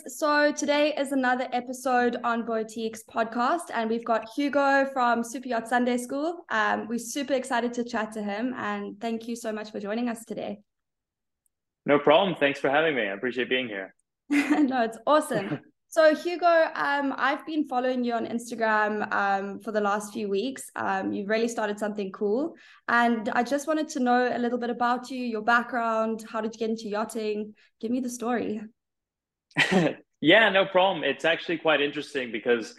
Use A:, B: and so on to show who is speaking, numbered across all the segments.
A: Guys, so today is another episode on Boutiques podcast, and we've got Hugo from Super Yacht Sunday School. Um, we're super excited to chat to him, and thank you so much for joining us today.
B: No problem. Thanks for having me. I appreciate being here.
A: no, it's awesome. So Hugo, um, I've been following you on Instagram um, for the last few weeks. Um, you've really started something cool, and I just wanted to know a little bit about you, your background. How did you get into yachting? Give me the story.
B: yeah, no problem. It's actually quite interesting because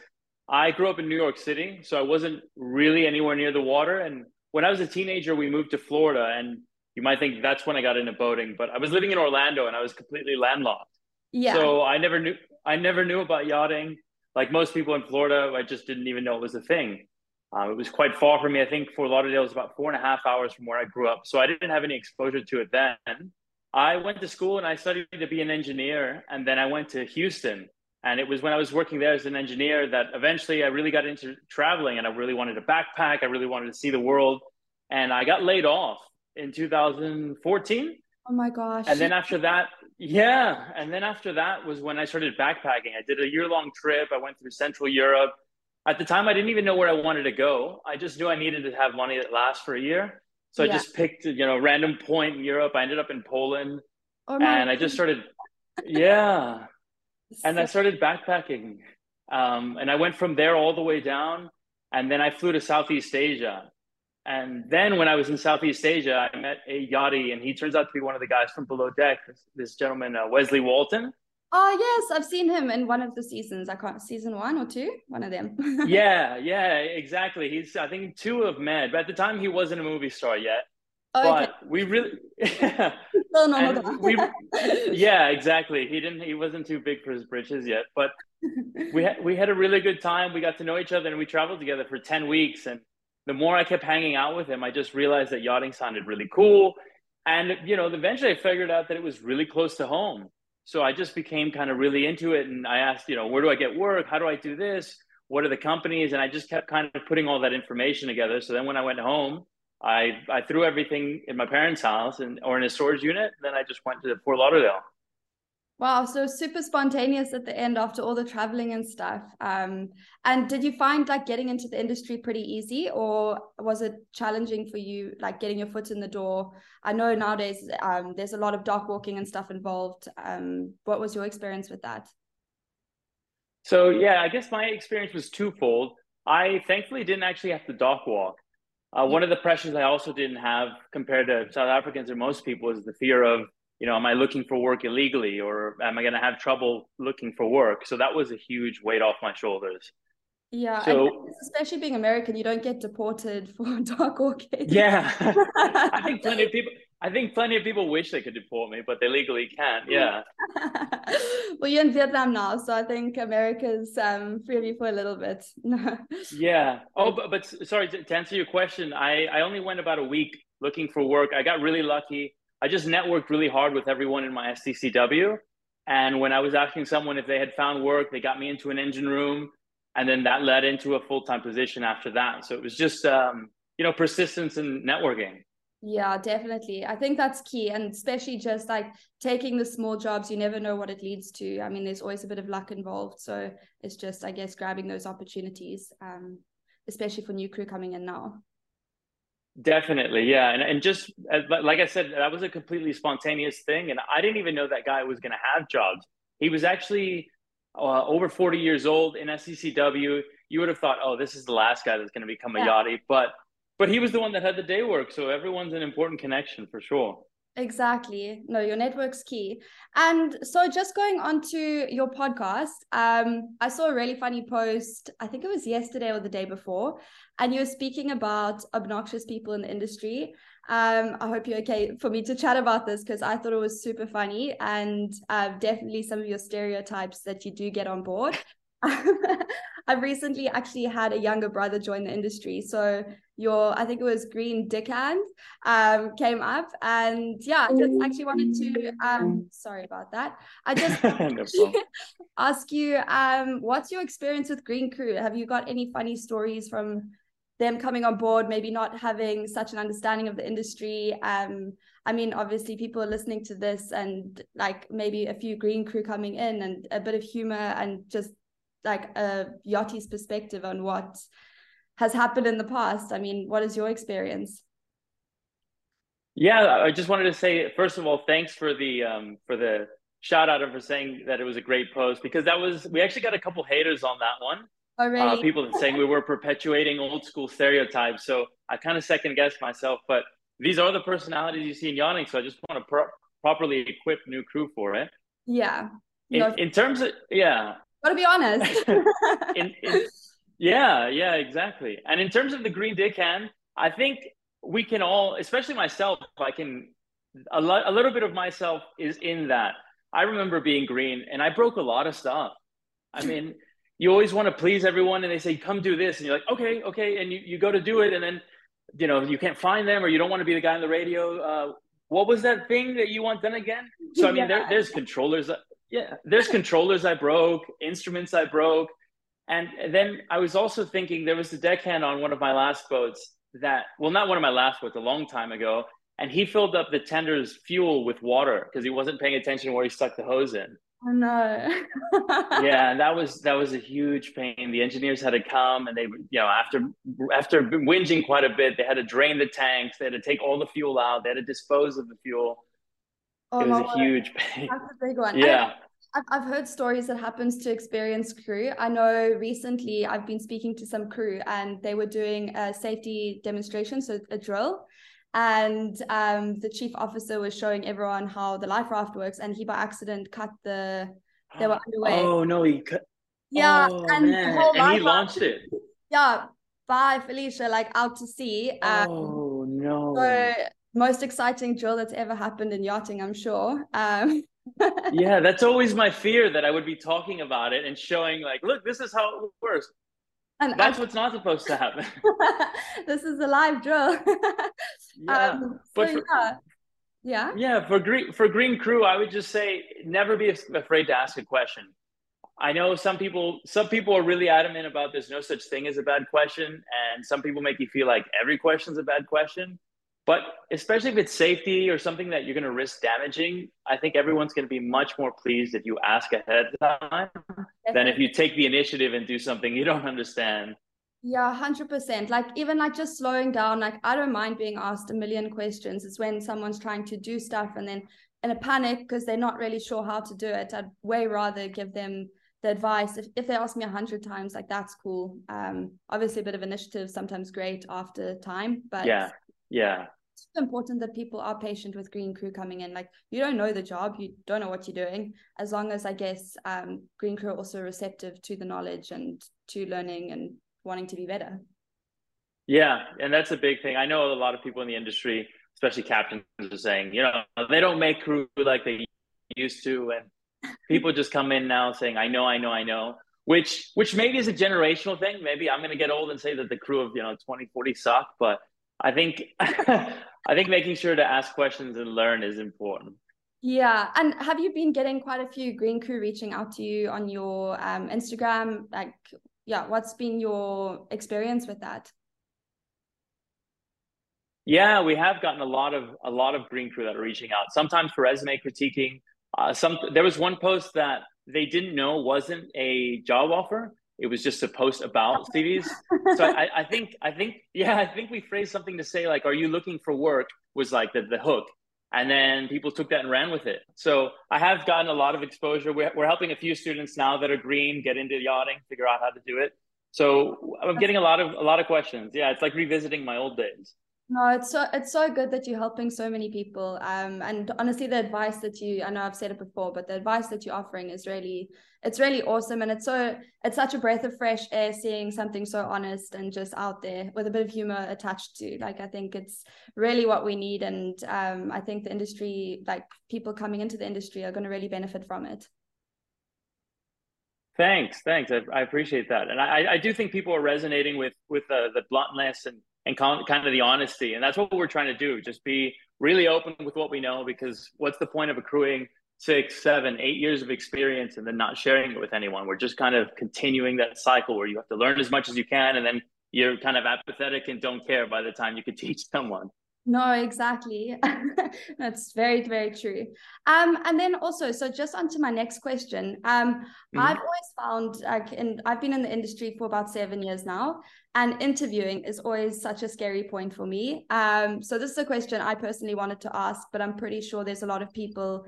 B: I grew up in New York City, so I wasn't really anywhere near the water. And when I was a teenager, we moved to Florida, and you might think that's when I got into boating. But I was living in Orlando, and I was completely landlocked. Yeah. So I never knew I never knew about yachting. Like most people in Florida, I just didn't even know it was a thing. Um, it was quite far from me. I think Fort Lauderdale was about four and a half hours from where I grew up. So I didn't have any exposure to it then. I went to school and I studied to be an engineer. And then I went to Houston. And it was when I was working there as an engineer that eventually I really got into traveling and I really wanted to backpack. I really wanted to see the world. And I got laid off in 2014.
A: Oh my gosh.
B: And then after that, yeah. And then after that was when I started backpacking. I did a year long trip. I went through Central Europe. At the time, I didn't even know where I wanted to go. I just knew I needed to have money that lasts for a year. So yeah. I just picked, you know, random point in Europe. I ended up in Poland. Oh and I just started, yeah. and I started backpacking. Um, and I went from there all the way down. And then I flew to Southeast Asia. And then when I was in Southeast Asia, I met a yachty, and he turns out to be one of the guys from Below Deck. This, this gentleman, uh, Wesley Walton.
A: Oh yes, I've seen him in one of the seasons. I can't season one or two, one of them.
B: yeah, yeah, exactly. He's I think two of Med, but at the time he wasn't a movie star yet. Oh, but okay. we really, we, yeah, exactly. He didn't. He wasn't too big for his britches yet, but we had we had a really good time. We got to know each other, and we traveled together for ten weeks, and the more I kept hanging out with him, I just realized that yachting sounded really cool. And, you know, eventually I figured out that it was really close to home. So I just became kind of really into it. And I asked, you know, where do I get work? How do I do this? What are the companies? And I just kept kind of putting all that information together. So then when I went home, I, I threw everything in my parents' house and or in a storage unit. Then I just went to Fort Lauderdale.
A: Wow, so super spontaneous at the end after all the traveling and stuff. Um, and did you find like getting into the industry pretty easy, or was it challenging for you, like getting your foot in the door? I know nowadays um, there's a lot of dock walking and stuff involved. Um, what was your experience with that?
B: So yeah, I guess my experience was twofold. I thankfully didn't actually have to dock walk. Uh, one of the pressures I also didn't have compared to South Africans or most people is the fear of you know, am I looking for work illegally or am I going to have trouble looking for work? So that was a huge weight off my shoulders.
A: Yeah, so, especially being American, you don't get deported for dock walking.
B: Yeah, I think plenty of people. I think plenty of people wish they could deport me, but they legally can't. Yeah.
A: well, you're in Vietnam now, so I think America's um, free you for a little bit.
B: yeah. Oh, but, but sorry to, to answer your question. I I only went about a week looking for work. I got really lucky. I just networked really hard with everyone in my STCW. And when I was asking someone if they had found work, they got me into an engine room. And then that led into a full time position after that. So it was just, um, you know, persistence and networking.
A: Yeah, definitely. I think that's key. And especially just like taking the small jobs, you never know what it leads to. I mean, there's always a bit of luck involved. So it's just, I guess, grabbing those opportunities, um, especially for new crew coming in now.
B: Definitely, yeah, and and just like I said, that was a completely spontaneous thing, and I didn't even know that guy was going to have jobs. He was actually uh, over forty years old in STCW. You would have thought, oh, this is the last guy that's going to become a yeah. yachty, but but he was the one that had the day work, so everyone's an important connection for sure.
A: Exactly. No, your network's key. And so just going on to your podcast, um, I saw a really funny post, I think it was yesterday or the day before, and you were speaking about obnoxious people in the industry. Um, I hope you're okay for me to chat about this because I thought it was super funny and uh, definitely some of your stereotypes that you do get on board. I've recently actually had a younger brother join the industry. So your, I think it was Green Deckhand, um, came up. And yeah, I just actually wanted to, um, sorry about that. I just no ask you, um, what's your experience with Green Crew? Have you got any funny stories from them coming on board, maybe not having such an understanding of the industry? Um, I mean, obviously, people are listening to this and like maybe a few green crew coming in and a bit of humor and just like a yachty's perspective on what has happened in the past. I mean, what is your experience?
B: Yeah, I just wanted to say first of all, thanks for the um, for the shout out and for saying that it was a great post because that was we actually got a couple haters on that one.
A: Oh, really?
B: Uh, people saying we were perpetuating old school stereotypes. So I kind of second guessed myself, but these are the personalities you see in yachting. So I just want to pro- properly equip new crew for it.
A: Yeah.
B: In, in terms of yeah.
A: Gotta be honest.
B: in, in, yeah, yeah, exactly. And in terms of the green deckhand, I think we can all, especially myself, I can a, lot, a little bit of myself is in that. I remember being green and I broke a lot of stuff. I mean, you always want to please everyone and they say, come do this. And you're like, okay, okay. And you, you go to do it. And then, you know, you can't find them or you don't want to be the guy on the radio. Uh, what was that thing that you want done again? So, I mean, yeah. there, there's controllers. Yeah. There's controllers I broke, instruments I broke. And then I was also thinking there was the deckhand on one of my last boats that, well, not one of my last boats, a long time ago and he filled up the tender's fuel with water because he wasn't paying attention where he stuck the hose in.
A: Oh no.
B: yeah, that was that was a huge pain. The engineers had to come and they you know after after whinging quite a bit, they had to drain the tanks, they had to take all the fuel out, they had to dispose of the fuel. Oh, it was a huge pain.
A: That's a big one.
B: Yeah.
A: I've heard stories that happens to experienced crew. I know recently I've been speaking to some crew and they were doing a safety demonstration, so a drill and um, the chief officer was showing everyone how the life raft works and he by accident cut the they were underway
B: oh no he cut
A: yeah
B: oh,
A: and,
B: and he launched raft, it
A: yeah by felicia like out to sea
B: um, oh no
A: so most exciting drill that's ever happened in yachting i'm sure um
B: yeah that's always my fear that i would be talking about it and showing like look this is how it works and that's what's not supposed to happen.
A: this is a live drill.
B: yeah, um, so, for, yeah.
A: yeah,
B: yeah. For green for green crew, I would just say never be afraid to ask a question. I know some people some people are really adamant about there's no such thing as a bad question, and some people make you feel like every question's a bad question. But especially if it's safety or something that you're going to risk damaging, I think everyone's going to be much more pleased if you ask ahead of time Definitely. than if you take the initiative and do something you don't understand.
A: Yeah, 100%. Like, even like just slowing down, like, I don't mind being asked a million questions. It's when someone's trying to do stuff and then in a panic because they're not really sure how to do it. I'd way rather give them the advice. If, if they ask me a hundred times, like, that's cool. Um, obviously, a bit of initiative sometimes great after time, but
B: yeah yeah.
A: It's important that people are patient with green crew coming in. Like you don't know the job you don't know what you're doing. As long as i guess um, green crew are also receptive to the knowledge and to learning and wanting to be better.
B: Yeah and that's a big thing. I know a lot of people in the industry especially captains are saying you know they don't make crew like they used to and people just come in now saying i know i know i know which which maybe is a generational thing. Maybe i'm going to get old and say that the crew of you know 2040 suck but I think I think making sure to ask questions and learn is important.
A: Yeah, and have you been getting quite a few green crew reaching out to you on your um, Instagram? Like, yeah, what's been your experience with that?
B: Yeah, we have gotten a lot of a lot of green crew that are reaching out. Sometimes for resume critiquing. Uh, some there was one post that they didn't know wasn't a job offer, it was just a post about CVs. so I, I, think I think yeah, I think we phrased something to say like, "Are you looking for work?" was like the the hook, and then people took that and ran with it. So I have gotten a lot of exposure. We're, we're helping a few students now that are green get into yachting, figure out how to do it. So I'm getting a lot of a lot of questions. Yeah, it's like revisiting my old days.
A: No, it's so it's so good that you're helping so many people. Um, and honestly, the advice that you I know I've said it before, but the advice that you're offering is really it's really awesome, and it's so it's such a breath of fresh air seeing something so honest and just out there with a bit of humor attached to. Like I think it's really what we need, and um, I think the industry, like people coming into the industry, are going to really benefit from it.
B: Thanks, thanks. I, I appreciate that, and I, I do think people are resonating with with the the bluntness and and kind of the honesty. And that's what we're trying to do. Just be really open with what we know because what's the point of accruing six, seven, eight years of experience and then not sharing it with anyone? We're just kind of continuing that cycle where you have to learn as much as you can and then you're kind of apathetic and don't care by the time you could teach someone.
A: No, exactly. That's very, very true. Um, and then also, so just onto my next question. Um, mm-hmm. I've always found like in I've been in the industry for about seven years now, and interviewing is always such a scary point for me. Um, so this is a question I personally wanted to ask, but I'm pretty sure there's a lot of people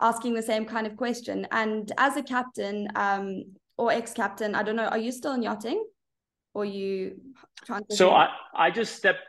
A: asking the same kind of question. And as a captain, um, or ex-captain, I don't know, are you still in yachting? Or you
B: so I, I just stepped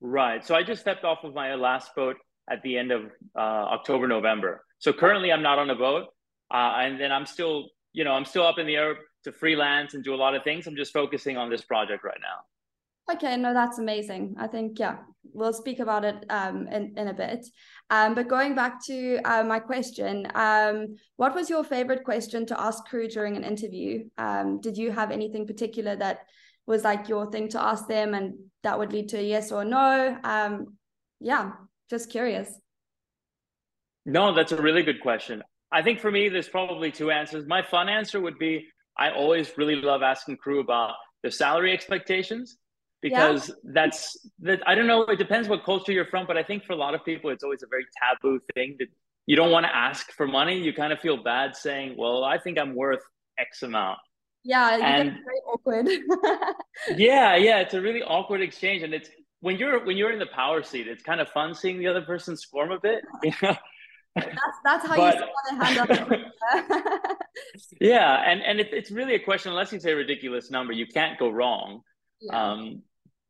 B: Right. So I just stepped off of my last boat at the end of uh, October, November. So currently I'm not on a boat. Uh, and then I'm still, you know, I'm still up in the air to freelance and do a lot of things. I'm just focusing on this project right now.
A: Okay, no, that's amazing. I think, yeah, we'll speak about it um, in, in a bit. Um, but going back to uh, my question, um, what was your favorite question to ask crew during an interview? Um, did you have anything particular that was like your thing to ask them and that would lead to a yes or no. Um yeah just curious.
B: No that's a really good question. I think for me there's probably two answers. My fun answer would be i always really love asking crew about their salary expectations because yeah. that's that i don't know it depends what culture you're from but i think for a lot of people it's always a very taboo thing that you don't want to ask for money. You kind of feel bad saying well i think i'm worth x amount
A: yeah, and very awkward.
B: yeah, yeah, it's a really awkward exchange, and it's when you're when you're in the power seat, it's kind of fun seeing the other person squirm a bit. You know?
A: That's that's how but, you want to handle
B: it. yeah, and and it, it's really a question. Unless you say a ridiculous number, you can't go wrong. Yeah. Um,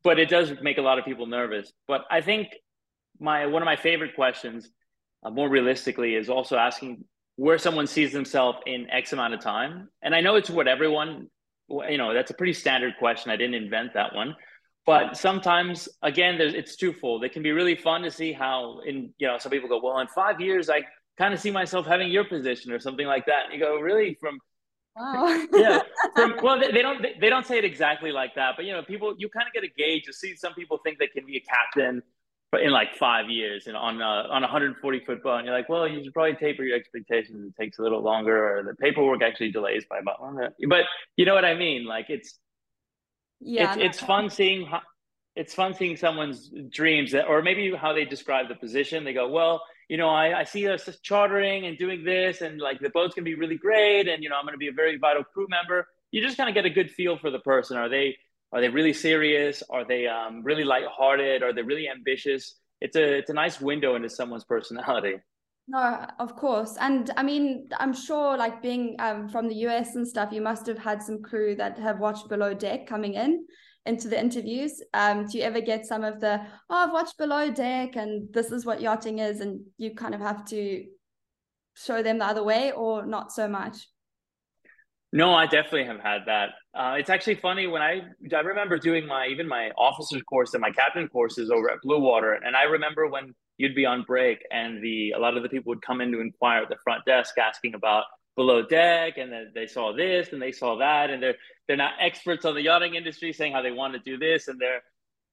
B: but it does make a lot of people nervous. But I think my one of my favorite questions, uh, more realistically, is also asking where someone sees themselves in X amount of time. And I know it's what everyone, you know, that's a pretty standard question. I didn't invent that one. But sometimes, again, there's, it's twofold. It can be really fun to see how, in you know, some people go, well, in five years, I kind of see myself having your position or something like that. And you go, really, from
A: Wow.
B: yeah. From, well, they, they don't they don't say it exactly like that, but you know, people you kind of get a gauge. You see, some people think they can be a captain in like five years and on a, on a 140 foot boat, and you're like, well, you should probably taper your expectations. It takes a little longer, or the paperwork actually delays by about longer. But you know what I mean? Like it's yeah, it's, it's fun seeing how, it's fun seeing someone's dreams that, or maybe how they describe the position. They go, well, you know, I, I see us chartering and doing this, and like the boat's gonna be really great, and you know, I'm gonna be a very vital crew member. You just kind of get a good feel for the person. Are they are they really serious? Are they um, really lighthearted? Are they really ambitious? It's a it's a nice window into someone's personality.
A: No, of course, and I mean, I'm sure, like being um, from the US and stuff, you must have had some crew that have watched Below Deck coming in into the interviews. Um, do you ever get some of the, oh, I've watched Below Deck, and this is what yachting is, and you kind of have to show them the other way, or not so much?
B: No, I definitely have had that. Uh, it's actually funny when I I remember doing my even my officer's course and my captain courses over at Blue Water, and I remember when you'd be on break and the a lot of the people would come in to inquire at the front desk asking about below deck and then they saw this and they saw that and they're they're not experts on the yachting industry saying how they want to do this and they're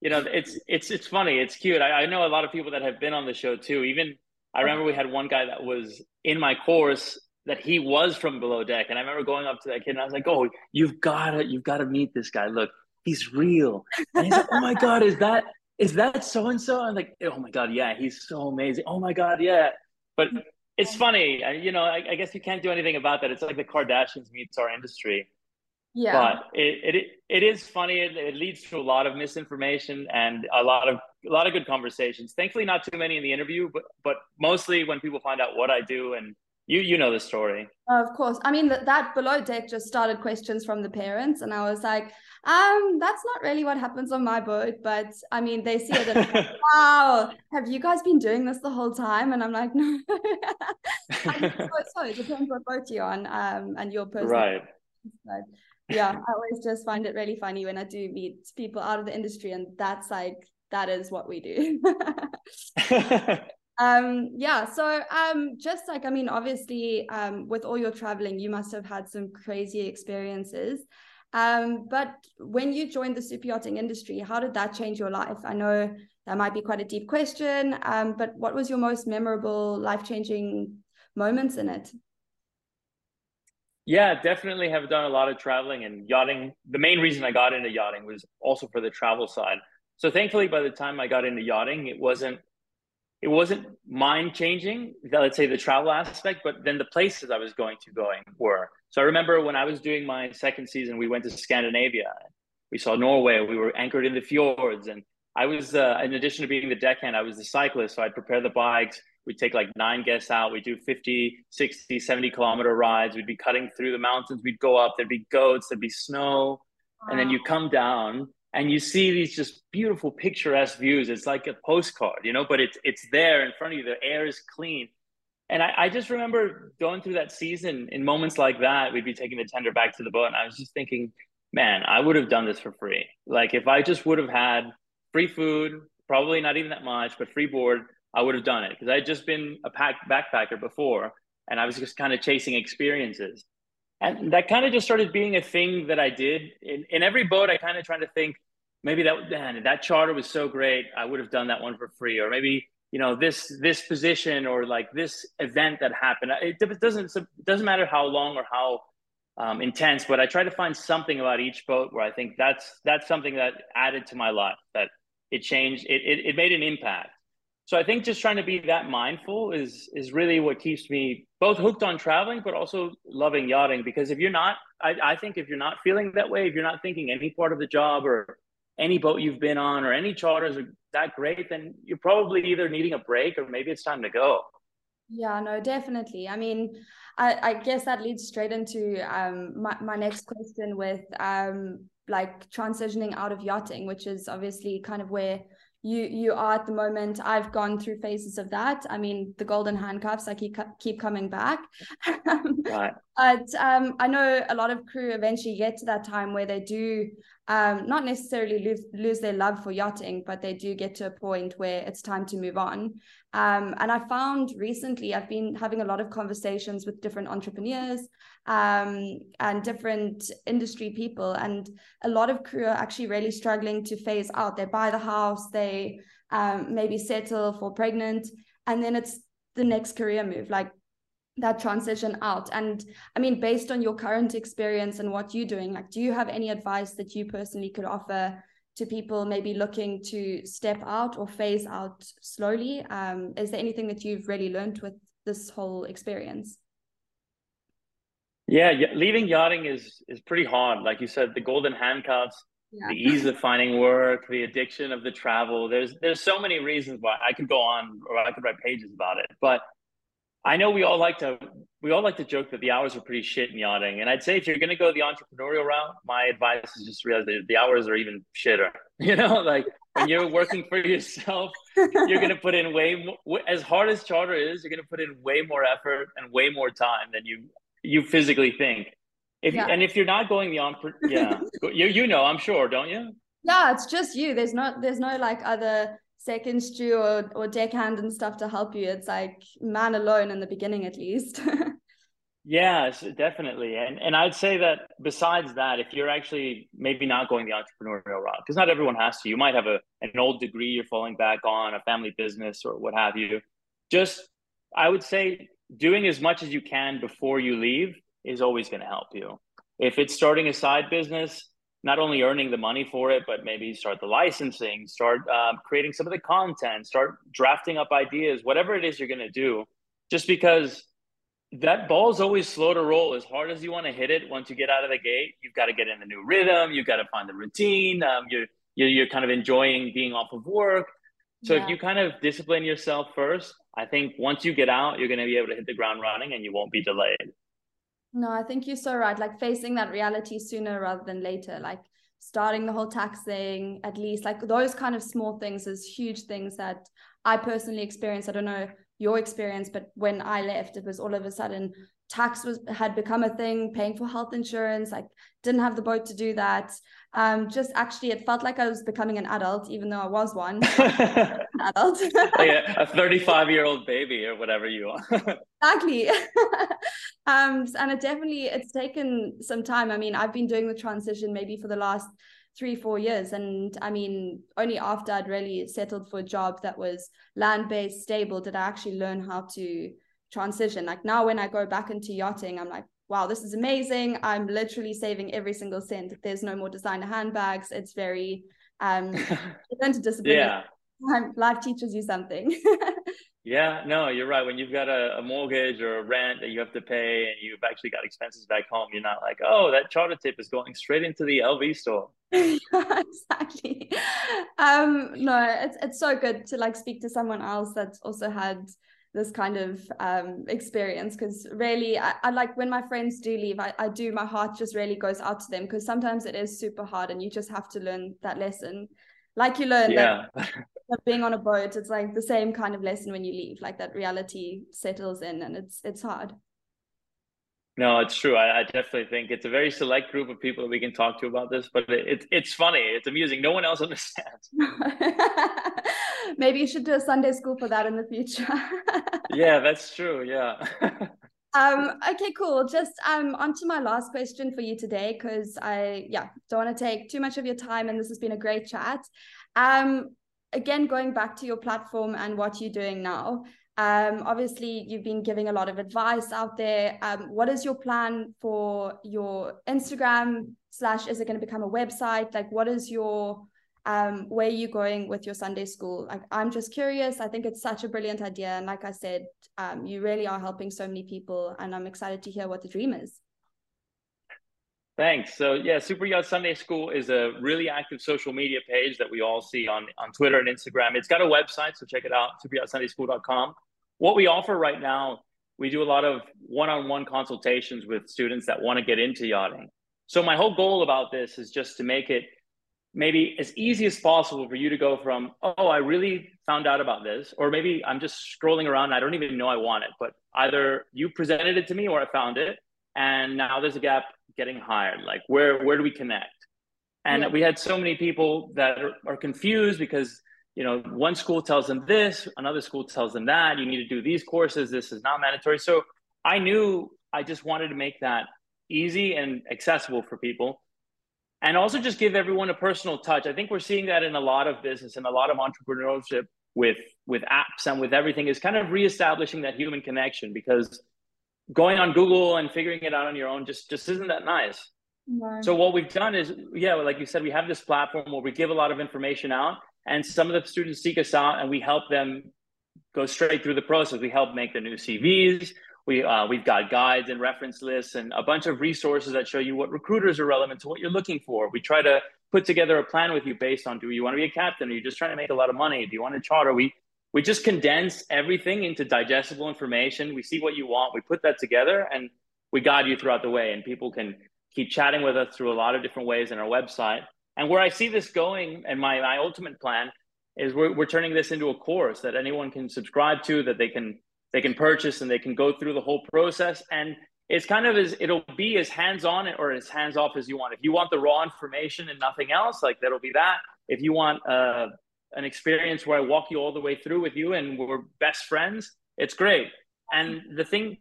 B: you know it's it's it's funny it's cute I, I know a lot of people that have been on the show too even I remember we had one guy that was in my course that he was from below deck. And I remember going up to that kid and I was like, "Oh, you've got to, you've got to meet this guy. Look, he's real." And he's like, "Oh my god, is that is that so and so?" I'm like, "Oh my god, yeah, he's so amazing. Oh my god, yeah." But it's funny, you know. I, I guess you can't do anything about that. It's like the Kardashians meets our industry.
A: Yeah.
B: But it, it it is funny. It, it leads to a lot of misinformation and a lot of a lot of good conversations. Thankfully, not too many in the interview, but but mostly when people find out what I do and you you know the story.
A: Of course. I mean that that below deck just started questions from the parents and I was like, um, that's not really what happens on my boat, but I mean they see it and like, wow, have you guys been doing this the whole time? And I'm like, no. so, so it depends what boat you're on, um, and your person.
B: Right.
A: But yeah, I always just find it really funny when I do meet people out of the industry and that's like that is what we do um yeah so um just like i mean obviously um with all your traveling you must have had some crazy experiences. Um but when you joined the super yachting industry how did that change your life? I know that might be quite a deep question um but what was your most memorable life-changing moments in it?
B: Yeah definitely have done a lot of traveling and yachting. The main reason i got into yachting was also for the travel side. So thankfully, by the time I got into yachting, it wasn't it wasn't mind changing, let's say the travel aspect, but then the places I was going to going were. So I remember when I was doing my second season, we went to Scandinavia. We saw Norway. We were anchored in the fjords, and I was, uh, in addition to being the deckhand, I was the cyclist. So I'd prepare the bikes. We'd take like nine guests out. We'd do 50, 60, 70 kilometer rides. We'd be cutting through the mountains. We'd go up. There'd be goats. There'd be snow. Wow. And then you come down and you see these just beautiful picturesque views. It's like a postcard, you know, but it's it's there in front of you. The air is clean. And I, I just remember going through that season in moments like that, we'd be taking the tender back to the boat. And I was just thinking, man, I would have done this for free. Like if I just would have had free food, probably not even that much, but free board, I would have done it. Because I had just been a pack backpacker before and I was just kind of chasing experiences and that kind of just started being a thing that I did in, in every boat. I kind of tried to think maybe that man, that charter was so great, I would have done that one for free, or maybe you know this this position or like this event that happened. It, doesn't it doesn't matter how long or how um, intense, but I try to find something about each boat where I think that's that's something that added to my life that it changed it, it, it made an impact so I think just trying to be that mindful is is really what keeps me both hooked on traveling, but also loving yachting. Because if you're not, I, I think if you're not feeling that way, if you're not thinking any part of the job or any boat you've been on or any charters are that great, then you're probably either needing a break or maybe it's time to go.
A: Yeah, no, definitely. I mean, I, I guess that leads straight into um my, my next question with um like transitioning out of yachting, which is obviously kind of where you you are at the moment i've gone through phases of that i mean the golden handcuffs i keep keep coming back right. but um, i know a lot of crew eventually get to that time where they do um, not necessarily lose, lose their love for yachting but they do get to a point where it's time to move on um, and i found recently i've been having a lot of conversations with different entrepreneurs um, and different industry people. And a lot of crew are actually really struggling to phase out. They buy the house, they um, maybe settle for pregnant, and then it's the next career move, like that transition out. And I mean, based on your current experience and what you're doing, like, do you have any advice that you personally could offer? to people maybe looking to step out or phase out slowly um, is there anything that you've really learned with this whole experience
B: yeah, leaving yachting is is pretty hard. Like you said, the golden handcuffs, yeah. the ease of finding work, the addiction of the travel. There's there's so many reasons why I could go on or I could write pages about it. But I know we all like to we all like to joke that the hours are pretty shit in yachting. And I'd say if you're going to go the entrepreneurial route, my advice is just realize that the hours are even shitter. You know, like when you're working for yourself, you're going to put in way more, as hard as charter is, you're going to put in way more effort and way more time than you you physically think. If yeah. and if you're not going the on, yeah, you you know, I'm sure, don't you?
A: Yeah, it's just you. There's not there's no like other second stew or or deckhand and stuff to help you. It's like man alone in the beginning, at least.
B: yes, definitely. And and I'd say that besides that, if you're actually maybe not going the entrepreneurial route, because not everyone has to. You might have a an old degree you're falling back on, a family business or what have you. Just I would say doing as much as you can before you leave is always going to help you. If it's starting a side business, not only earning the money for it, but maybe start the licensing, start um, creating some of the content, start drafting up ideas, whatever it is you're going to do, just because that ball is always slow to roll as hard as you want to hit it once you get out of the gate you've got to get in the new rhythm you've got to find the routine um, you're, you're, you're kind of enjoying being off of work so yeah. if you kind of discipline yourself first I think once you get out, you're going to be able to hit the ground running and you won't be delayed.
A: No, I think you're so right. Like facing that reality sooner rather than later, like starting the whole tax thing, at least, like those kind of small things is huge things that I personally experienced. I don't know your experience, but when I left, it was all of a sudden tax was had become a thing paying for health insurance i didn't have the boat to do that. Um just actually it felt like i was becoming an adult even though i was one.
B: Adult. Like a, a 35 year old baby or whatever you are.
A: Exactly. Um and it definitely it's taken some time. I mean i've been doing the transition maybe for the last three four years and i mean only after i'd really settled for a job that was land-based stable did i actually learn how to transition. Like now, when I go back into yachting, I'm like, wow, this is amazing. I'm literally saving every single cent. There's no more designer handbags. It's very Um, discipline. Yeah. Life teaches you something.
B: yeah, no, you're right. When you've got a, a, mortgage or a rent that you have to pay and you've actually got expenses back home, you're not like, oh, that charter tip is going straight into the LV store.
A: exactly. Um, no, it's it's so good to like speak to someone else that's also had this kind of um, experience because really I, I, like when my friends do leave I, I do my heart just really goes out to them because sometimes it is super hard and you just have to learn that lesson like you learn yeah. that, being on a boat it's like the same kind of lesson when you leave like that reality settles in and it's it's hard
B: no, it's true. I, I, definitely think it's a very select group of people that we can talk to about this, but it, it, it's funny. It's amusing. No one else understands.
A: Maybe you should do a Sunday school for that in the future.
B: yeah, that's true. Yeah.
A: um, okay, cool. Just um, on to my last question for you today, because I, yeah, don't want to take too much of your time, and this has been a great chat. Um, again, going back to your platform and what you're doing now. Um, obviously, you've been giving a lot of advice out there. Um, what is your plan for your Instagram slash? Is it going to become a website? Like, what is your um, where are you going with your Sunday school? Like, I'm just curious. I think it's such a brilliant idea, and like I said, um, you really are helping so many people, and I'm excited to hear what the dream is.
B: Thanks. So yeah, Super Yacht Sunday School is a really active social media page that we all see on, on Twitter and Instagram. It's got a website, so check it out, superyachtsundayschool.com. What we offer right now, we do a lot of one-on-one consultations with students that want to get into yachting. So my whole goal about this is just to make it maybe as easy as possible for you to go from, oh, I really found out about this, or maybe I'm just scrolling around and I don't even know I want it, but either you presented it to me or I found it, and now there's a gap getting hired. Like where where do we connect? And yeah. we had so many people that are, are confused because you know, one school tells them this, another school tells them that. You need to do these courses. This is not mandatory. So I knew I just wanted to make that easy and accessible for people. And also just give everyone a personal touch. I think we're seeing that in a lot of business and a lot of entrepreneurship with with apps and with everything is kind of reestablishing that human connection because going on Google and figuring it out on your own just just isn't that nice. So what we've done is, yeah, like you said, we have this platform where we give a lot of information out, and some of the students seek us out and we help them go straight through the process. We help make the new CVs. We, uh, we've got guides and reference lists and a bunch of resources that show you what recruiters are relevant to what you're looking for. We try to put together a plan with you based on do you want to be a captain? Are you just trying to make a lot of money? Do you want to charter? We, we just condense everything into digestible information. We see what you want. We put that together and we guide you throughout the way. And people can keep chatting with us through a lot of different ways in our website. And where I see this going and my, my ultimate plan is we're, we're turning this into a course that anyone can subscribe to, that they can they can purchase and they can go through the whole process. And it's kind of as it'll be as hands-on or as hands-off as you want. If you want the raw information and nothing else, like that'll be that. If you want uh, an experience where I walk you all the way through with you and we're best friends, it's great. And the thing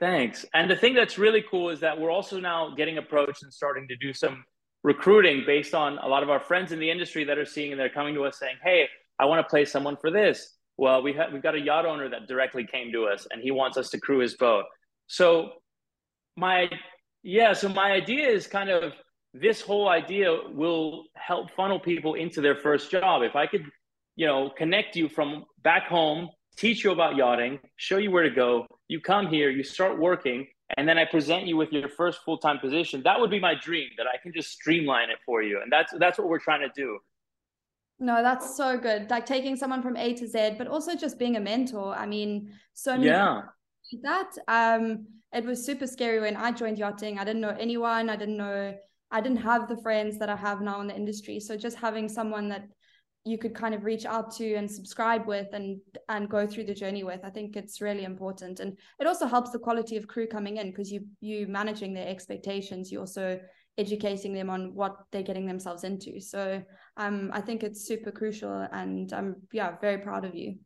B: Thanks. And the thing that's really cool is that we're also now getting approached and starting to do some recruiting based on a lot of our friends in the industry that are seeing and they're coming to us saying, "Hey, I want to play someone for this." Well, we have we've got a yacht owner that directly came to us and he wants us to crew his boat. So my yeah, so my idea is kind of this whole idea will help funnel people into their first job. If I could, you know, connect you from back home, teach you about yachting, show you where to go, you come here, you start working, and then I present you with your first full time position, that would be my dream that I can just streamline it for you. And that's that's what we're trying to do.
A: No, that's so good. Like taking someone from A to Z, but also just being a mentor. I mean, so many yeah. that. Um, it was super scary when I joined yachting. I didn't know anyone. I didn't know. I didn't have the friends that I have now in the industry. So just having someone that you could kind of reach out to and subscribe with and and go through the journey with i think it's really important and it also helps the quality of crew coming in because you you managing their expectations you also educating them on what they're getting themselves into so um i think it's super crucial and i'm yeah very proud of you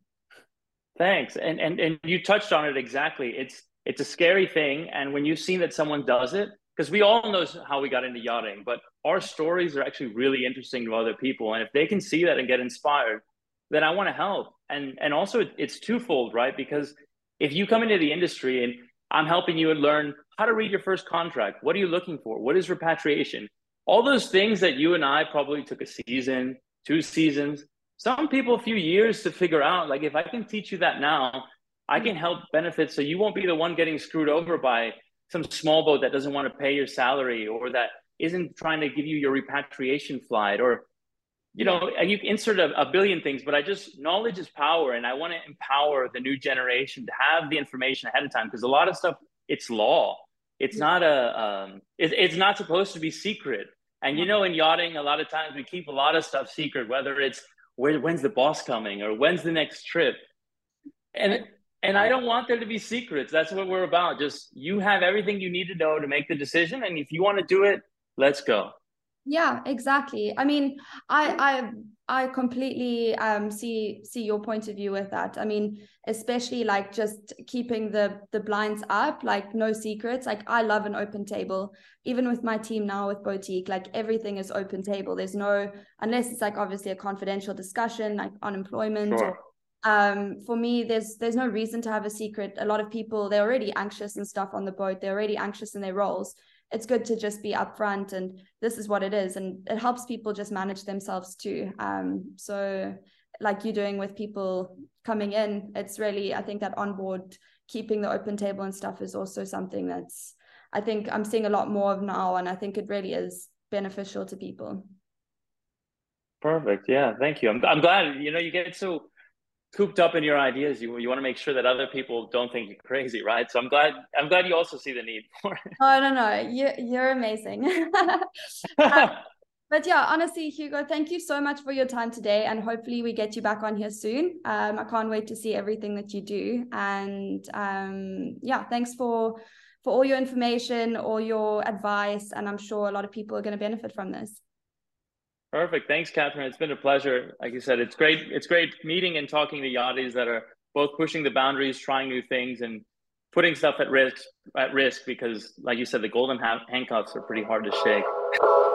B: thanks and and and you touched on it exactly it's it's a scary thing and when you've seen that someone does it because we all know how we got into yachting, but our stories are actually really interesting to other people. And if they can see that and get inspired, then I want to help. And and also it's twofold, right? Because if you come into the industry and I'm helping you and learn how to read your first contract, what are you looking for? What is repatriation? All those things that you and I probably took a season, two seasons, some people a few years to figure out. Like if I can teach you that now, I can help benefit so you won't be the one getting screwed over by some small boat that doesn't want to pay your salary or that isn't trying to give you your repatriation flight or you know and you insert a, a, billion things but i just knowledge is power and i want to empower the new generation to have the information ahead of time because a lot of stuff it's law it's not a um, it, it's not supposed to be secret and you know in yachting a lot of times we keep a lot of stuff secret whether it's where, when's the boss coming or when's the next trip. And and i don't want there to be secrets. That's what we're about. Just you have everything you need to know to make the decision. And if you want to do it let's go
A: yeah exactly. I mean i i i completely um see see your point of view with that. I mean especially like just keeping the the blinds up like no secrets. Like i love an open table. Even with my team now with boutique like everything is open table. There's no unless it's like obviously a confidential discussion like unemployment. Sure. or um for me there's there's no reason to have a secret. A lot of people they're already anxious and stuff on the boat. They're already anxious in their roles it's good to just be upfront and this is what it is. And it helps people just manage themselves too. Um so like you're doing with people coming in it's really i think that onboard keeping the open table and stuff is also something that's i think i'm seeing a lot more of now and i think it really is beneficial to people.
B: Perfect. Yeah. Thank you. I'm, I'm glad you know you get so cooped up in your ideas you you want to make sure that other people don't think you're crazy right? So i'm glad i'm glad you also see the need for it.
A: Oh no no you you're amazing. Um, but yeah honestly hugo thank you so much for your time today and hopefully we get you back on here soon. Um, i can't wait to see everything that you do and um, yeah thanks for for all your information all your advice and i'm sure a lot of people are going to benefit from this
B: Perfect. Thanks, Catherine. It's been a pleasure. Like you said, it's great. It's great meeting and talking to yachties that are both pushing the boundaries, trying new things, and putting stuff at risk. At risk because, like you said, the golden handcuffs are pretty hard to shake.